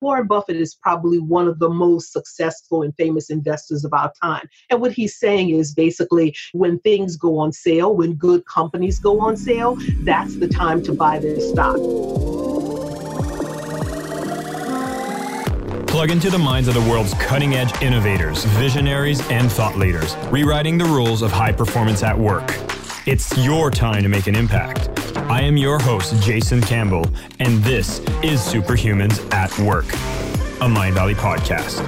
Warren Buffett is probably one of the most successful and famous investors of our time. And what he's saying is basically when things go on sale, when good companies go on sale, that's the time to buy their stock. Plug into the minds of the world's cutting edge innovators, visionaries, and thought leaders, rewriting the rules of high performance at work. It's your time to make an impact. I am your host, Jason Campbell, and this is Superhumans at Work, a Mindvalley podcast.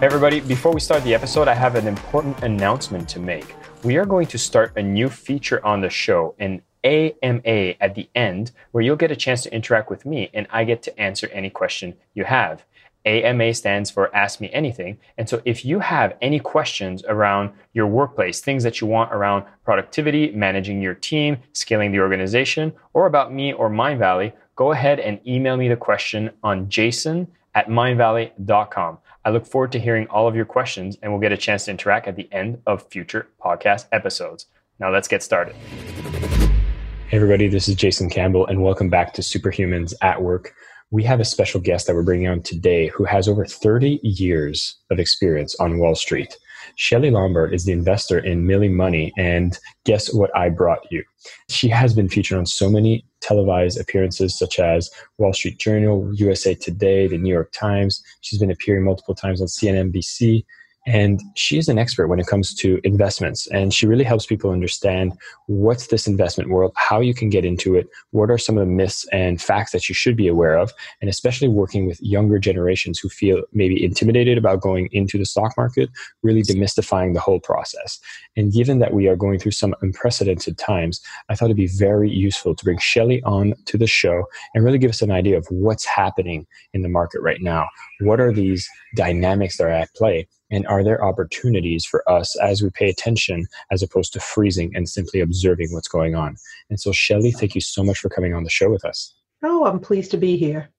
Hey everybody, before we start the episode, I have an important announcement to make. We are going to start a new feature on the show, an AMA at the end, where you'll get a chance to interact with me and I get to answer any question you have. AMA stands for Ask Me Anything. And so if you have any questions around your workplace, things that you want around productivity, managing your team, scaling the organization, or about me or Mindvalley, go ahead and email me the question on jason at mindvalley.com. I look forward to hearing all of your questions and we'll get a chance to interact at the end of future podcast episodes. Now let's get started. Hey everybody, this is Jason Campbell and welcome back to Superhumans at Work we have a special guest that we're bringing on today who has over 30 years of experience on Wall Street. Shelly Lombard is the investor in Milli Money, and guess what I brought you? She has been featured on so many televised appearances, such as Wall Street Journal, USA Today, the New York Times. She's been appearing multiple times on CNBC, and she is an expert when it comes to investments. And she really helps people understand what's this investment world, how you can get into it, what are some of the myths and facts that you should be aware of, and especially working with younger generations who feel maybe intimidated about going into the stock market, really demystifying the whole process. And given that we are going through some unprecedented times, I thought it'd be very useful to bring Shelly on to the show and really give us an idea of what's happening in the market right now. What are these dynamics that are at play? And are there opportunities for us as we pay attention as opposed to freezing and simply observing what's going on? And so, Shelly, thank you so much for coming on the show with us. Oh, I'm pleased to be here.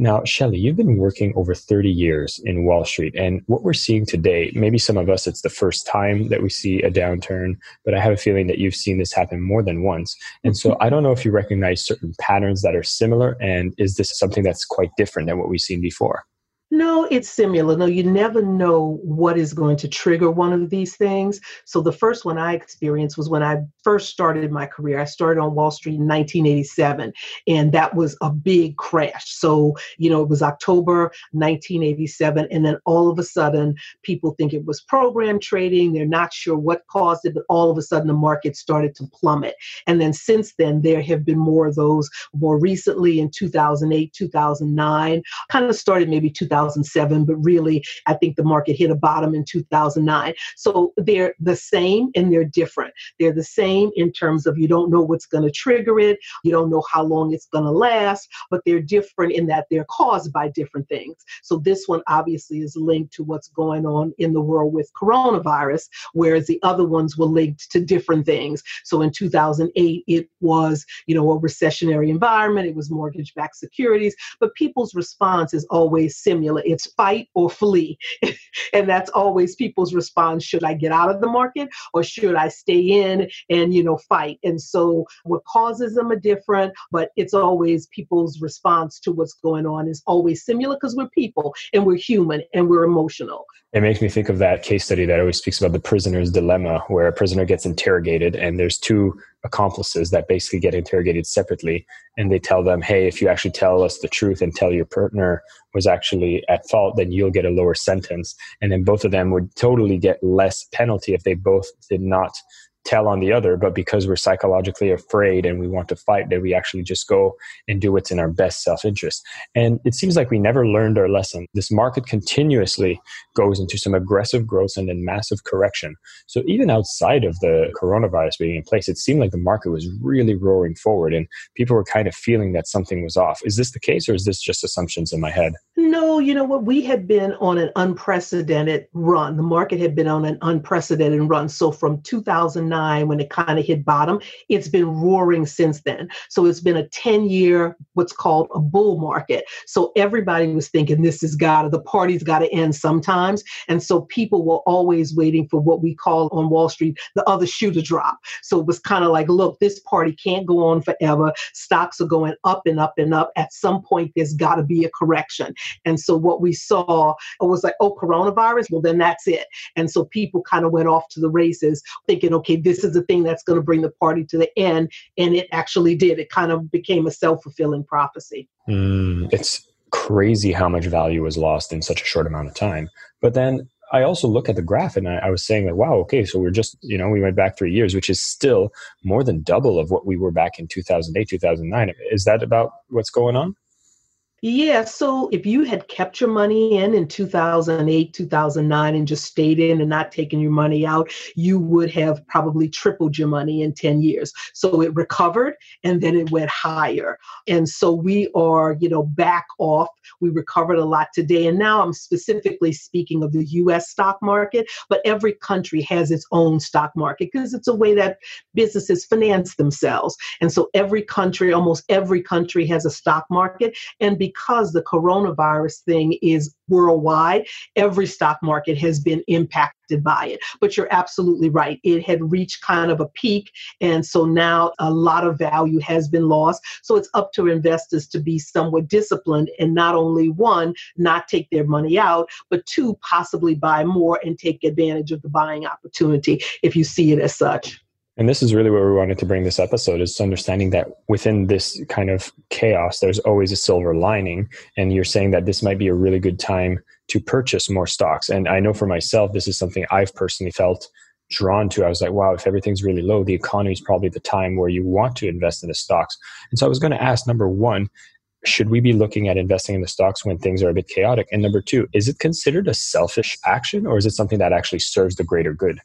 Now, Shelly, you've been working over 30 years in Wall Street, and what we're seeing today, maybe some of us, it's the first time that we see a downturn, but I have a feeling that you've seen this happen more than once. And so mm-hmm. I don't know if you recognize certain patterns that are similar, and is this something that's quite different than what we've seen before? No, it's similar. No, you never know what is going to trigger one of these things. So the first one I experienced was when I first started my career. I started on Wall Street in 1987, and that was a big crash. So, you know, it was October 1987, and then all of a sudden, people think it was program trading. They're not sure what caused it, but all of a sudden, the market started to plummet. And then since then, there have been more of those. More recently, in 2008, 2009, kind of started maybe 2000. 2007, but really, I think the market hit a bottom in 2009. So they're the same and they're different. They're the same in terms of you don't know what's going to trigger it, you don't know how long it's going to last, but they're different in that they're caused by different things. So this one obviously is linked to what's going on in the world with coronavirus, whereas the other ones were linked to different things. So in 2008, it was, you know, a recessionary environment, it was mortgage backed securities, but people's response is always similar formula it's fight or flee. and that's always people's response should I get out of the market or should I stay in and, you know, fight? And so what causes them are different, but it's always people's response to what's going on is always similar because we're people and we're human and we're emotional. It makes me think of that case study that always speaks about the prisoner's dilemma, where a prisoner gets interrogated and there's two accomplices that basically get interrogated separately and they tell them hey if you actually tell us the truth and tell your partner was actually at fault then you'll get a lower sentence. And then both of them would totally get less penalty if they both did not tell on the other, but because we're psychologically afraid and we want to fight, that we actually just go and do what's in our best self interest. And it seems like we never learned our lesson. This market continuously goes into some aggressive growth and then massive correction. So even outside of the coronavirus being in place, it seemed like the market was really roaring forward and people were kind of feeling that something was off. Is this the case or is this just assumptions in my head? No, you know what? We had been on an unprecedented run. The market had been on an unprecedented run. So from 2009, when it kind of hit bottom, it's been roaring since then. So it's been a 10 year, what's called a bull market. So everybody was thinking this has got to, the party's got to end sometimes. And so people were always waiting for what we call on Wall Street the other shoe to drop. So it was kind of like, look, this party can't go on forever. Stocks are going up and up and up. At some point, there's got to be a correction. And so what we saw was like, oh, coronavirus, well, then that's it. And so people kind of went off to the races thinking, okay, this is the thing that's going to bring the party to the end. And it actually did. It kind of became a self fulfilling prophecy. Mm, it's crazy how much value was lost in such a short amount of time. But then I also look at the graph and I, I, was saying like, wow, okay, so we're just, you know, we went back three years, which is still more than double of what we were back in 2008, 2009. Is that about what's going on? Yeah. So if you had kept your money in in 2008, 2009, and just stayed in and not taken your money out, you would have probably tripled your money in 10 years. So it recovered and then it went higher. And so we are, you know, back off. We recovered a lot today. And now I'm specifically speaking of the US stock market, but every country has its own stock market because it's a way that businesses finance themselves. And so every country, almost every country has a stock market. And because the coronavirus thing is worldwide, every stock market has been impacted by it. But you're absolutely right. It had reached kind of a peak. And so now a lot of value has been lost. So it's up to investors to be somewhat disciplined and not only one, not take their money out, but two, possibly buy more and take advantage of the buying opportunity if you see it as such. And this is really where we wanted to bring this episode is understanding that within this kind of chaos, there's always a silver lining. And you're saying that this might be a really good time to purchase more stocks. And I know for myself, this is something I've personally felt drawn to. I was like, wow, if everything's really low, the economy is probably the time where you want to invest in the stocks. And so I was going to ask number one, should we be looking at investing in the stocks when things are a bit chaotic? And number two, is it considered a selfish action or is it something that actually serves the greater good?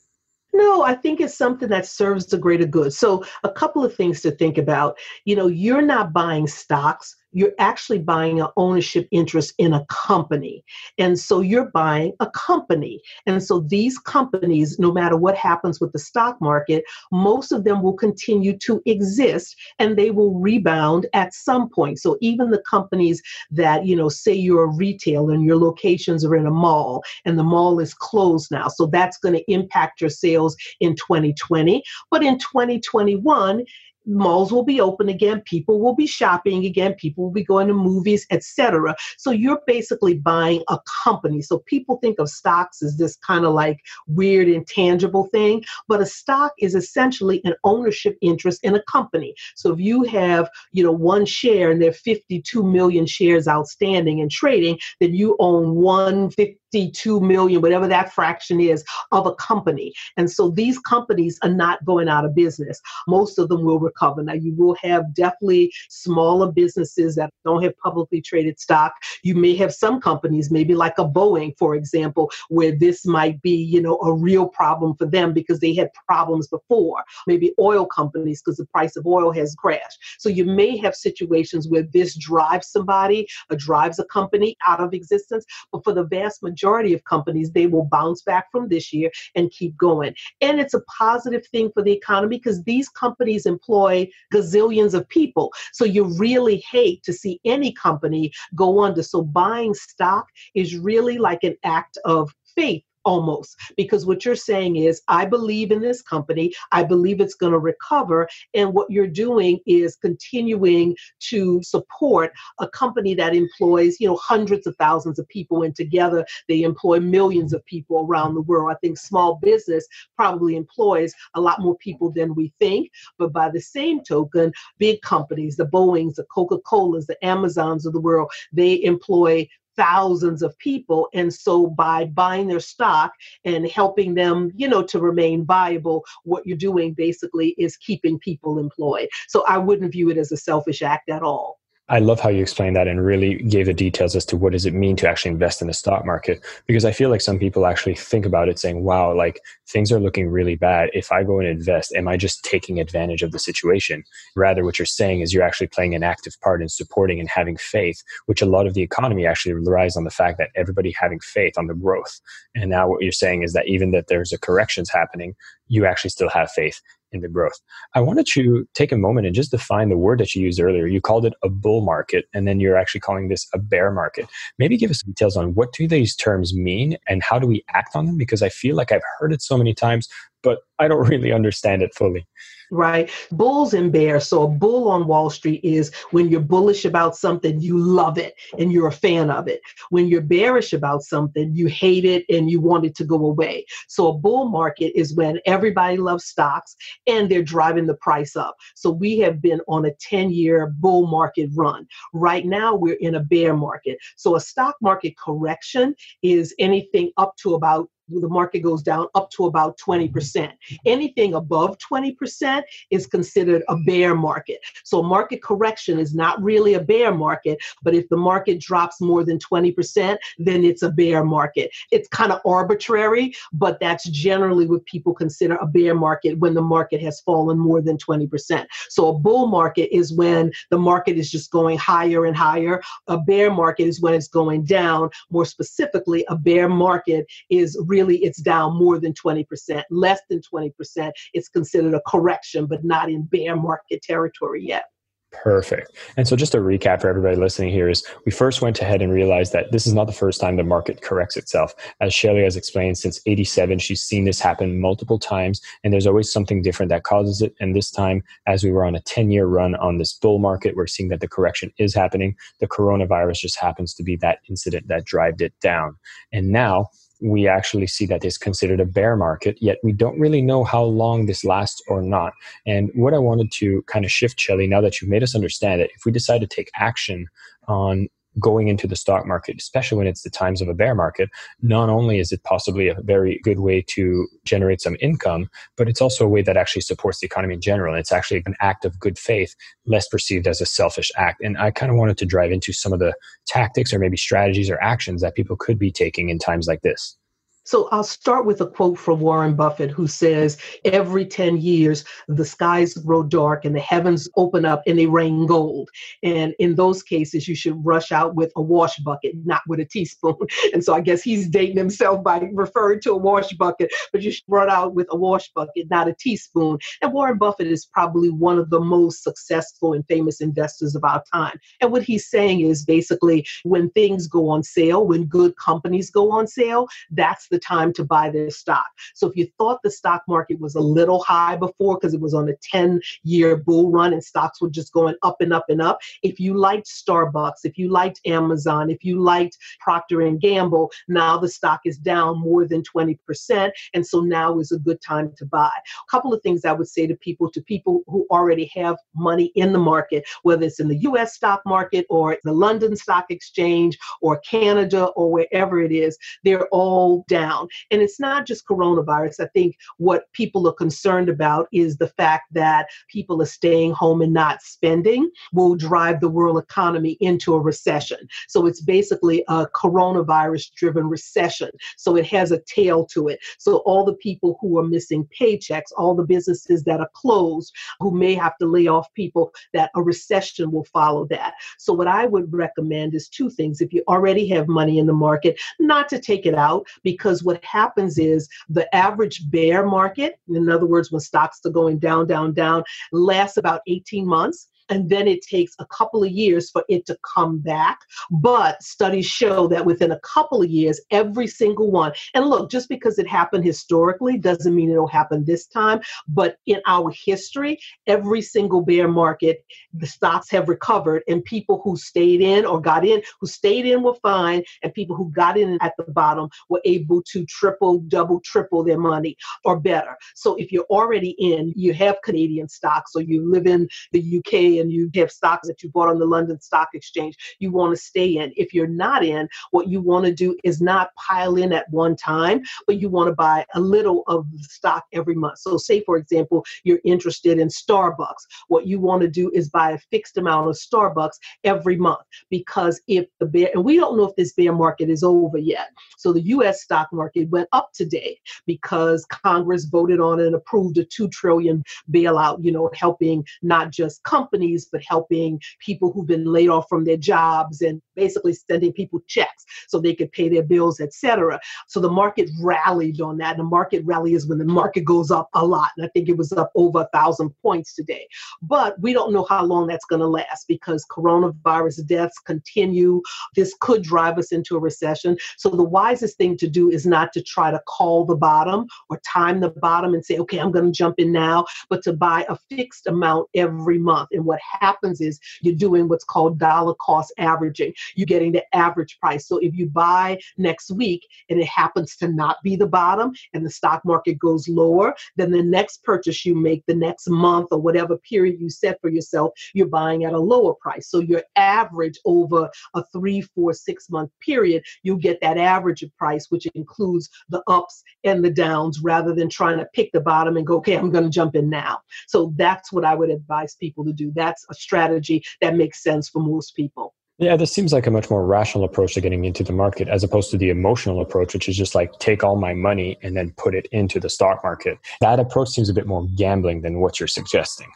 No, I think it's something that serves the greater good. So, a couple of things to think about. You know, you're not buying stocks, you're actually buying an ownership interest in a company. And so you're buying a company. And so these companies, no matter what happens with the stock market, most of them will continue to exist and they will rebound at some point. So even the companies that, you know, say you're a retailer and your locations are in a mall and the mall is closed now. So that's going to impact your sales in 2020. But in 2021, malls will be open again people will be shopping again people will be going to movies etc so you're basically buying a company. So people think of stocks as this kind of like weird intangible thing but a stock is essentially an ownership interest in a company. So if you have you know one share and there are 52 million shares outstanding and trading then you own one 52 million whatever that fraction is of a company and so these companies are not going out of business most of them will recover. Now, you will have definitely smaller businesses that don't have publicly traded stock. You may have some companies, maybe like a Boeing, for example, where this might be, you know, a real problem for them because they had problems before. Maybe oil companies because the price of oil has crashed. So you may have situations where this drives somebody or drives a company out of existence. But for the vast majority of companies, they will bounce back from this year and keep going. And it's a positive thing for the economy because these companies employ gazillions of people. So you really hate to see any company go under. So buying stock is really like an act of faith almost because what you're saying is i believe in this company. I believe it's going to recover and what you're doing is continuing to support a company that employs you know hundreds of thousands of people and together they employ millions of people around the world. I think small business probably employs a lot more people than we think but by the same token big companies the boeings the coca-colas the amazons of the world they employ thousands of people. And so by buying their stock and helping them you know to remain viable what you're doing basically is keeping people employed. So i wouldn't view it as a selfish act at all I love how you explained that and really gave the details as to what does it mean to actually invest in the stock market because I feel like some people actually think about it saying, "Wow, like things are looking really bad. If I go and invest, am I just taking advantage of the situation?" Rather, what you're saying is you're actually playing an active part in supporting and having faith, which a lot of the economy actually relies on the fact that everybody having faith on the growth. And now what you're saying is that even that there's a corrections happening, you actually still have faith in the growth. I wanted to take a moment and just define the word that you used earlier. You called it a bull market, and then you're actually calling this a bear market. Maybe give us details on what do these terms mean and how do we act on them? Because I feel like I've heard it so many times, but I don't really understand it fully right? Bulls and bears. So a bull on Wall Street is when you're bullish about something, you love it and you're a fan of it. When you're bearish about something, you hate it and you want it to go away. So a bull market is when everybody loves stocks and they're driving the price up. So we have been on a 10 year bull market run. Right now, we're in a bear market. So a stock market correction is anything up to about the market goes down up to about 20%. Anything above 20% is considered a bear market. So market correction is not really a bear market, but if the market drops more than 20%, then it's a bear market. It's kind of arbitrary, but that's generally what people consider a bear market when the market has fallen more than 20%. So a bull market is when the market is just going higher and higher. A bear market is when it's going down. More specifically, a bear market is really it's down more than 20%, less than 20%. It's considered a correction, but not in bear market territory yet. Perfect. And so, just to recap for everybody listening here, is we first went ahead and realized that this is not the first time the market corrects itself. As Shelly has explained, since 87, she's seen this happen multiple times, and there's always something different that causes it. And this time, as we were on a 10 year run on this bull market, we're seeing that the correction is happening. The coronavirus just happens to be that incident that drove it down. And now, we actually see that is considered a bear market, yet we don't really know how long this lasts or not. And what I wanted to kind of shift, Shelly, now that you've made us understand it, if we decide to take action on going into the stock market, especially when it's the times of a bear market, not only is it possibly a very good way to generate some income, but it's also a way that actually supports the economy in general. And it's actually an act of good faith, less perceived as a selfish act. And I kind of wanted to drive into some of the tactics or maybe strategies or actions that people could be taking in times like this. So I'll start with a quote from Warren Buffett, who says, Every 10 years, the skies grow dark and the heavens open up and they rain gold. And in those cases, you should rush out with a wash bucket, not with a teaspoon. And so I guess he's dating himself by referring to a wash bucket, but you should run out with a wash bucket, not a teaspoon. And Warren Buffett is probably one of the most successful and famous investors of our time. And what he's saying is basically when things go on sale, when good companies go on sale, that's the time to buy their stock. So if you thought the stock market was a little high before because it was on a 10 year bull run and stocks were just going up and up and up, if you liked Starbucks, if you liked Amazon, if you liked Procter and Gamble, now the stock is down more than 20%. And so now is a good time to buy. A couple of things I would say to people, to people who already have money in the market, whether it's in the US stock market or the London Stock Exchange or Canada or wherever it is, they're all down down. And it's not just coronavirus. I think what people are concerned about is the fact that people are staying home and not spending will drive the world economy into a recession. So it's basically a coronavirus driven recession. So it has a tail to it. So all the people who are missing paychecks, all the businesses that are closed, who may have to lay off people, that a recession will follow that. So what I would recommend is two things. If you already have money in the market, not to take it out because because what happens is the average bear market, in other words, when stocks are going down, down, down, lasts about 18 months and then it takes a couple of years for it to come back. But studies show that within a couple of years, every single one, and look, just because it happened historically doesn't mean it'll happen this time, but in our history, every single bear market, the stocks have recovered, and people who stayed in or got in, who stayed in were fine, and people who got in at the bottom were able to triple, double, triple their money or better. So if you're already in, you have Canadian stocks, or you live in the UK and you have stocks that you bought on the London Stock Exchange, you want to stay in. If you're not in, what you want to do is not pile in at one time, but you want to buy a little of the stock every month. So, say, for example, you're interested in Starbucks. What you want to do is buy a fixed amount of Starbucks every month because if the bear, and we don't know if this bear market is over yet. So, the US stock market went up today because Congress voted on and approved a 2 trillion bailout, you know, helping not just companies, but helping people who've been laid off from their jobs and basically sending people checks so they could pay their bills, etc. So the market rallied on that. The market rally is when the market goes up a lot. And I think it was up over a thousand points today. But we don't know how long that's going to last because coronavirus deaths continue. This could drive us into a recession. So the wisest thing to do is not to try to call the bottom or time the bottom and say, okay, I'm going to jump in now, but to buy a fixed amount every month. And what happens is you're doing what's called dollar cost averaging. You're getting the average price. So if you buy next week and it happens to not be the bottom and the stock market goes lower, then the next purchase you make the next month or whatever period you set for yourself, you're buying at a lower price. So your average over a three, four, six month period, you get that average price, which includes the ups and the downs rather than trying to pick the bottom and go, okay, I'm going to jump in now. So that's what I would advise people to do. That's a strategy that makes sense for most people. Yeah, this seems like a much more rational approach to getting into the market as opposed to the emotional approach, which is just like take all my money and then put it into the stock market. That approach seems a bit more gambling than what you're suggesting.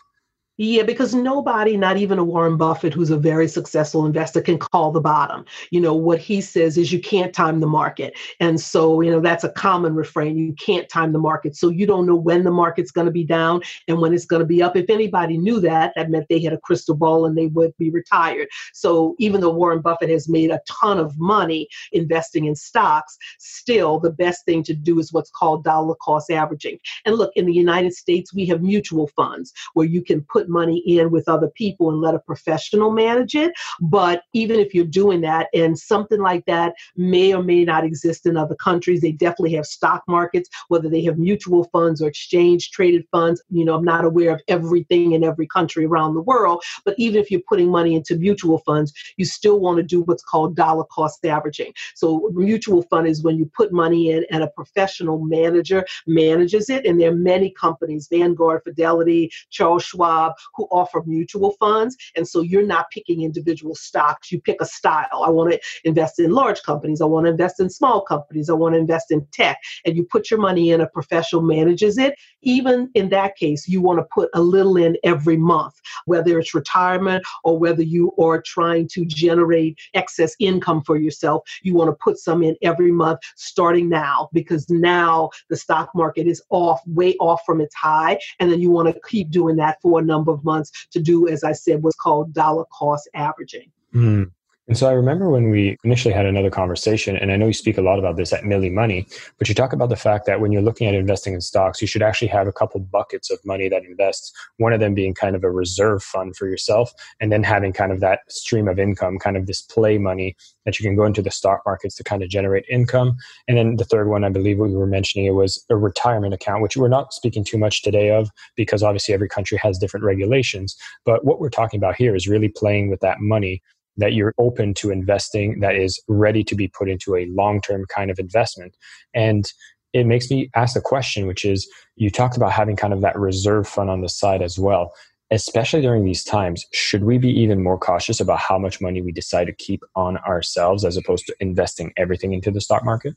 Yeah, because nobody, not even a Warren Buffett, who's a very successful investor, can call the bottom. You know, what he says is you can't time the market. And so, you know, that's a common refrain. You can't time the market. So you don't know when the market's going to be down and when it's going to be up. If anybody knew that, that meant they had a crystal ball and they would be retired. So even though Warren Buffett has made a ton of money investing in stocks, still the best thing to do is what's called dollar cost averaging. And look, in the United States, we have mutual funds where you can put money in with other people and let a professional manage it. But even if you're doing that, and something like that may or may not exist in other countries, they definitely have stock markets, whether they have mutual funds or exchange traded funds. You know, I'm not aware of everything in every country around the world, but even if you're putting money into mutual funds, you still want to do what's called dollar cost averaging. So, mutual fund is when you put money in and a professional manager manages it. And there are many companies, Vanguard, Fidelity, Charles Schwab, who offer mutual funds. And so you're not picking individual stocks, you pick a style. I want to invest in large companies, I want to invest in small companies, I want to invest in tech. And you put your money in, a professional manages it. Even in that case, you want to put a little in every month, whether it's retirement or whether you are trying to generate excess income for yourself. You want to put some in every month starting now because now the stock market is off, way off from its high. And then you want to keep doing that for a number of months to do, as I said, what's called dollar cost averaging. Mm. And so I remember when we initially had another conversation, and I know you speak a lot about this at Milli Money, but you talk about the fact that when you're looking at investing in stocks, you should actually have a couple buckets of money that invests. One of them being kind of a reserve fund for yourself, and then having kind of that stream of income, kind of this play money that you can go into the stock markets to kind of generate income. And then the third one, I believe we were mentioning, it was a retirement account, which we're not speaking too much today of because obviously every country has different regulations. But what we're talking about here is really playing with that money that you're open to investing that is ready to be put into a long term kind of investment. And it makes me ask the question, which is you talked about having kind of that reserve fund on the side as well. Especially during these times, should we be even more cautious about how much money we decide to keep on ourselves as opposed to investing everything into the stock market?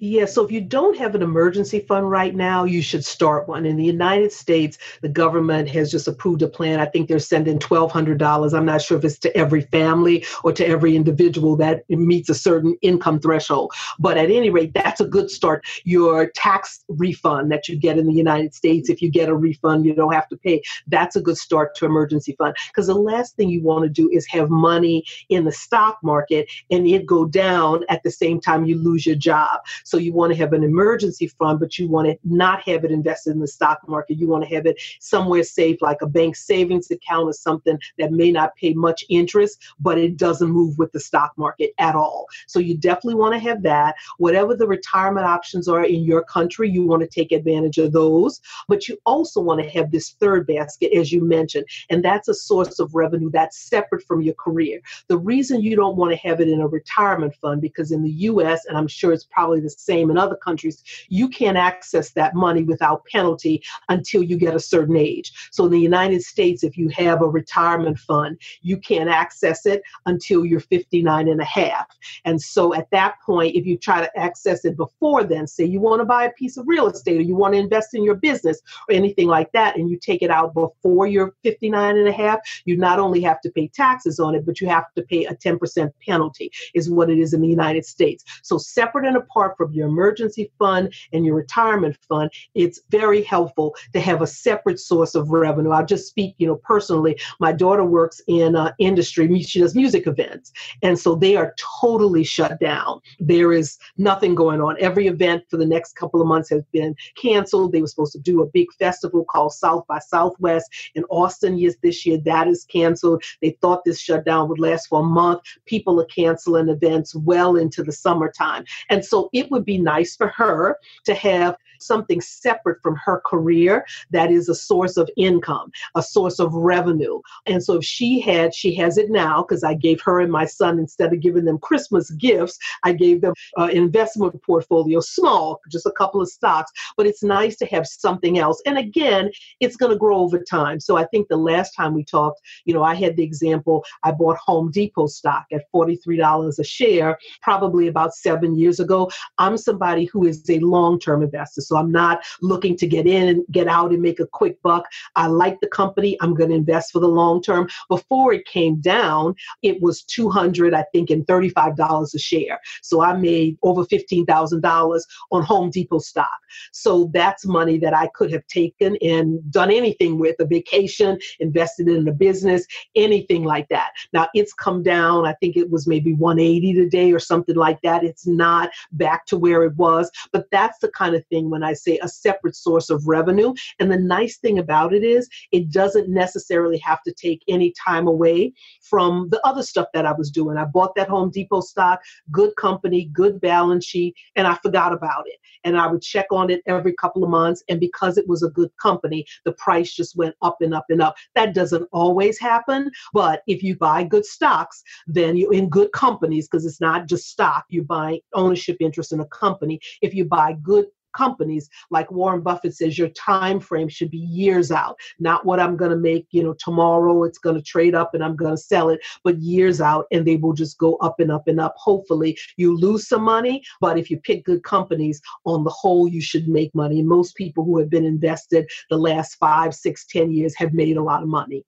Yeah, so if you don't have an emergency fund right now, you should start one. In the United States, the government has just approved a plan. I think they're sending $1,200. I'm not sure if it's to every family or to every individual that meets a certain income threshold. But at any rate, that's a good start. Your tax refund that you get in the United States, if you get a refund, you don't have to pay. That's a good start to emergency fund. Because the last thing you want to do is have money in the stock market and it go down at the same time you lose your job. So you want to have an emergency fund, but you want to not have it invested in the stock market. You want to have it somewhere safe, like a bank savings account or something that may not pay much interest, but it doesn't move with the stock market at all. So you definitely want to have that. Whatever the retirement options are in your country, you want to take advantage of those. But you also want to have this third basket, as you mentioned, and that's a source of revenue that's separate from your career. The reason you don't want to have it in a retirement fund, because in the US, and I'm sure it's probably the same in other countries, you can't access that money without penalty until you get a certain age. So in the United States, if you have a retirement fund, you can't access it until you're 59 and a half. And so at that point, if you try to access it before then, say you want to buy a piece of real estate or you want to invest in your business or anything like that, and you take it out before you're 59 and a half, you not only have to pay taxes on it, but you have to pay a 10% penalty, is what it is in the United States. So separate and apart from your emergency fund and your retirement fund, it's very helpful to have a separate source of revenue. I'll just speak, you know, personally. My daughter works in uh, industry; she does music events, and so they are totally shut down. There is nothing going on. Every event for the next couple of months has been canceled. They were supposed to do a big festival called South by Southwest in Austin yes, this year. That is canceled. They thought this shutdown would last for a month. People are canceling events well into the summertime. And so it would be nice for her to have something separate from her career that is a source of income, a source of revenue. And so if she had, she has it now because I gave her and my son, instead of giving them Christmas gifts, I gave them an investment portfolio, small, just a couple of stocks. But it's nice to have something else. And again, it's going to grow over time. So I think the last time we talked, you know, I had the example I bought Home Depot stock at $43 a share, probably about seven years ago. I'm somebody who is a long term investor. So I'm not looking to get in, and get out, and make a quick buck. I like the company. I'm going to invest for the long term. Before it came down, it was 200, I think, and $35 a share. So I made over $15,000 on Home Depot stock. So that's money that I could have taken and done anything with a vacation, invested in a business, anything like that. Now it's come down. I think it was maybe 180 today or something like that. It's not back to where it was, but that's the kind of thing when I say a separate source of revenue. And the nice thing about it is it doesn't necessarily have to take any time away from the other stuff that I was doing. I bought that Home Depot stock, good company, good balance sheet, and I forgot about it. And I would check on it every couple of months. And because it was a good company, the price just went up and up and up. That doesn't always happen, but if you buy good stocks, then you're in good companies because it's not just stock, you buy ownership interest in a company. If you buy good companies like warren buffett says your time frame should be years out. Not what i'm going to make you know tomorrow it's going to trade up and i'm going to sell it but years out and they will just go up and up and up. Hopefully you lose some money but if you pick good companies on the whole you should make money. And most people who have been invested the last five six ten years have made a lot of money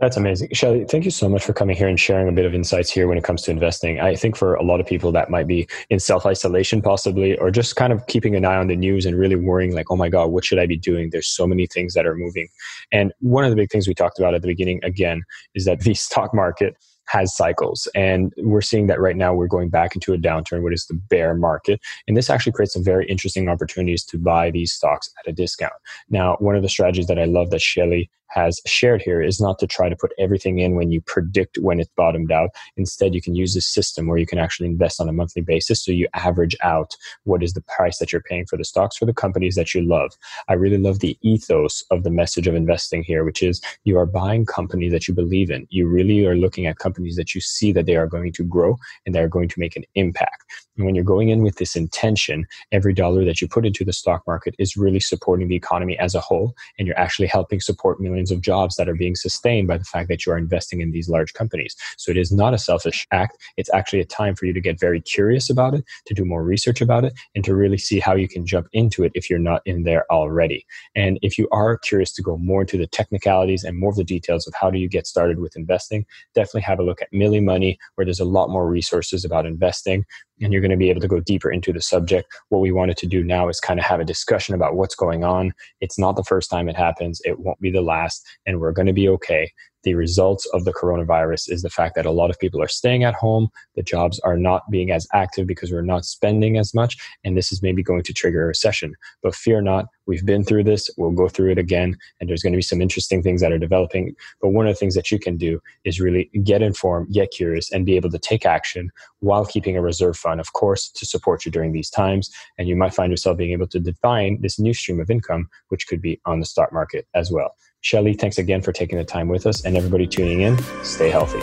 that's amazing. Shelly, thank you so much for coming here and sharing a bit of insights here when it comes to investing. I think for a lot of people that might be in self isolation, possibly, or just kind of keeping an eye on the news and really worrying, like, oh my God, what should I be doing? There's so many things that are moving. And one of the big things we talked about at the beginning, again, is that the stock market has cycles. And we're seeing that right now we're going back into a downturn, what is the bear market. And this actually creates some very interesting opportunities to buy these stocks at a discount. Now, one of the strategies that I love that Shelly has shared here is not to try to put everything in when you predict when it's bottomed out. Instead, you can use this system where you can actually invest on a monthly basis. So you average out what is the price that you're paying for the stocks for the companies that you love. I really love the ethos of the message of investing here, which is you are buying companies that you believe in. You really are looking at companies that you see that they are going to grow and they are going to make an impact. And when you're going in with this intention, every dollar that you put into the stock market is really supporting the economy as a whole, and you're actually helping support millions of jobs that are being sustained by the fact that you are investing in these large companies. So it is not a selfish act. It's actually a time for you to get very curious about it, to do more research about it, and to really see how you can jump into it if you're not in there already. And if you are curious to go more into the technicalities and more of the details of how do you get started with investing, definitely have a look at Milly Money, where there's a lot more resources about investing and you're going to be able to go deeper into the subject. What we wanted to do now is kind of have a discussion about what's going on. It's not the first time it happens, it won't be the last, and we're going to be okay. The results of the coronavirus is the fact that a lot of people are staying at home, the jobs are not being as active because we're not spending as much, and this is maybe going to trigger a recession. But fear not, we've been through this, we'll go through it again, and there's going to be some interesting things that are developing. But one of the things that you can do is really get informed, get curious, and be able to take action while keeping a reserve fund, of course, to support you during these times. And you might find yourself being able to define this new stream of income, which could be on the stock market as well. Shelly, thanks again for taking the time with us, and everybody tuning in, stay healthy.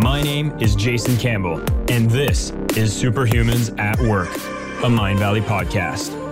My name is Jason Campbell, and this is Superhumans at Work, a Mindvalley podcast.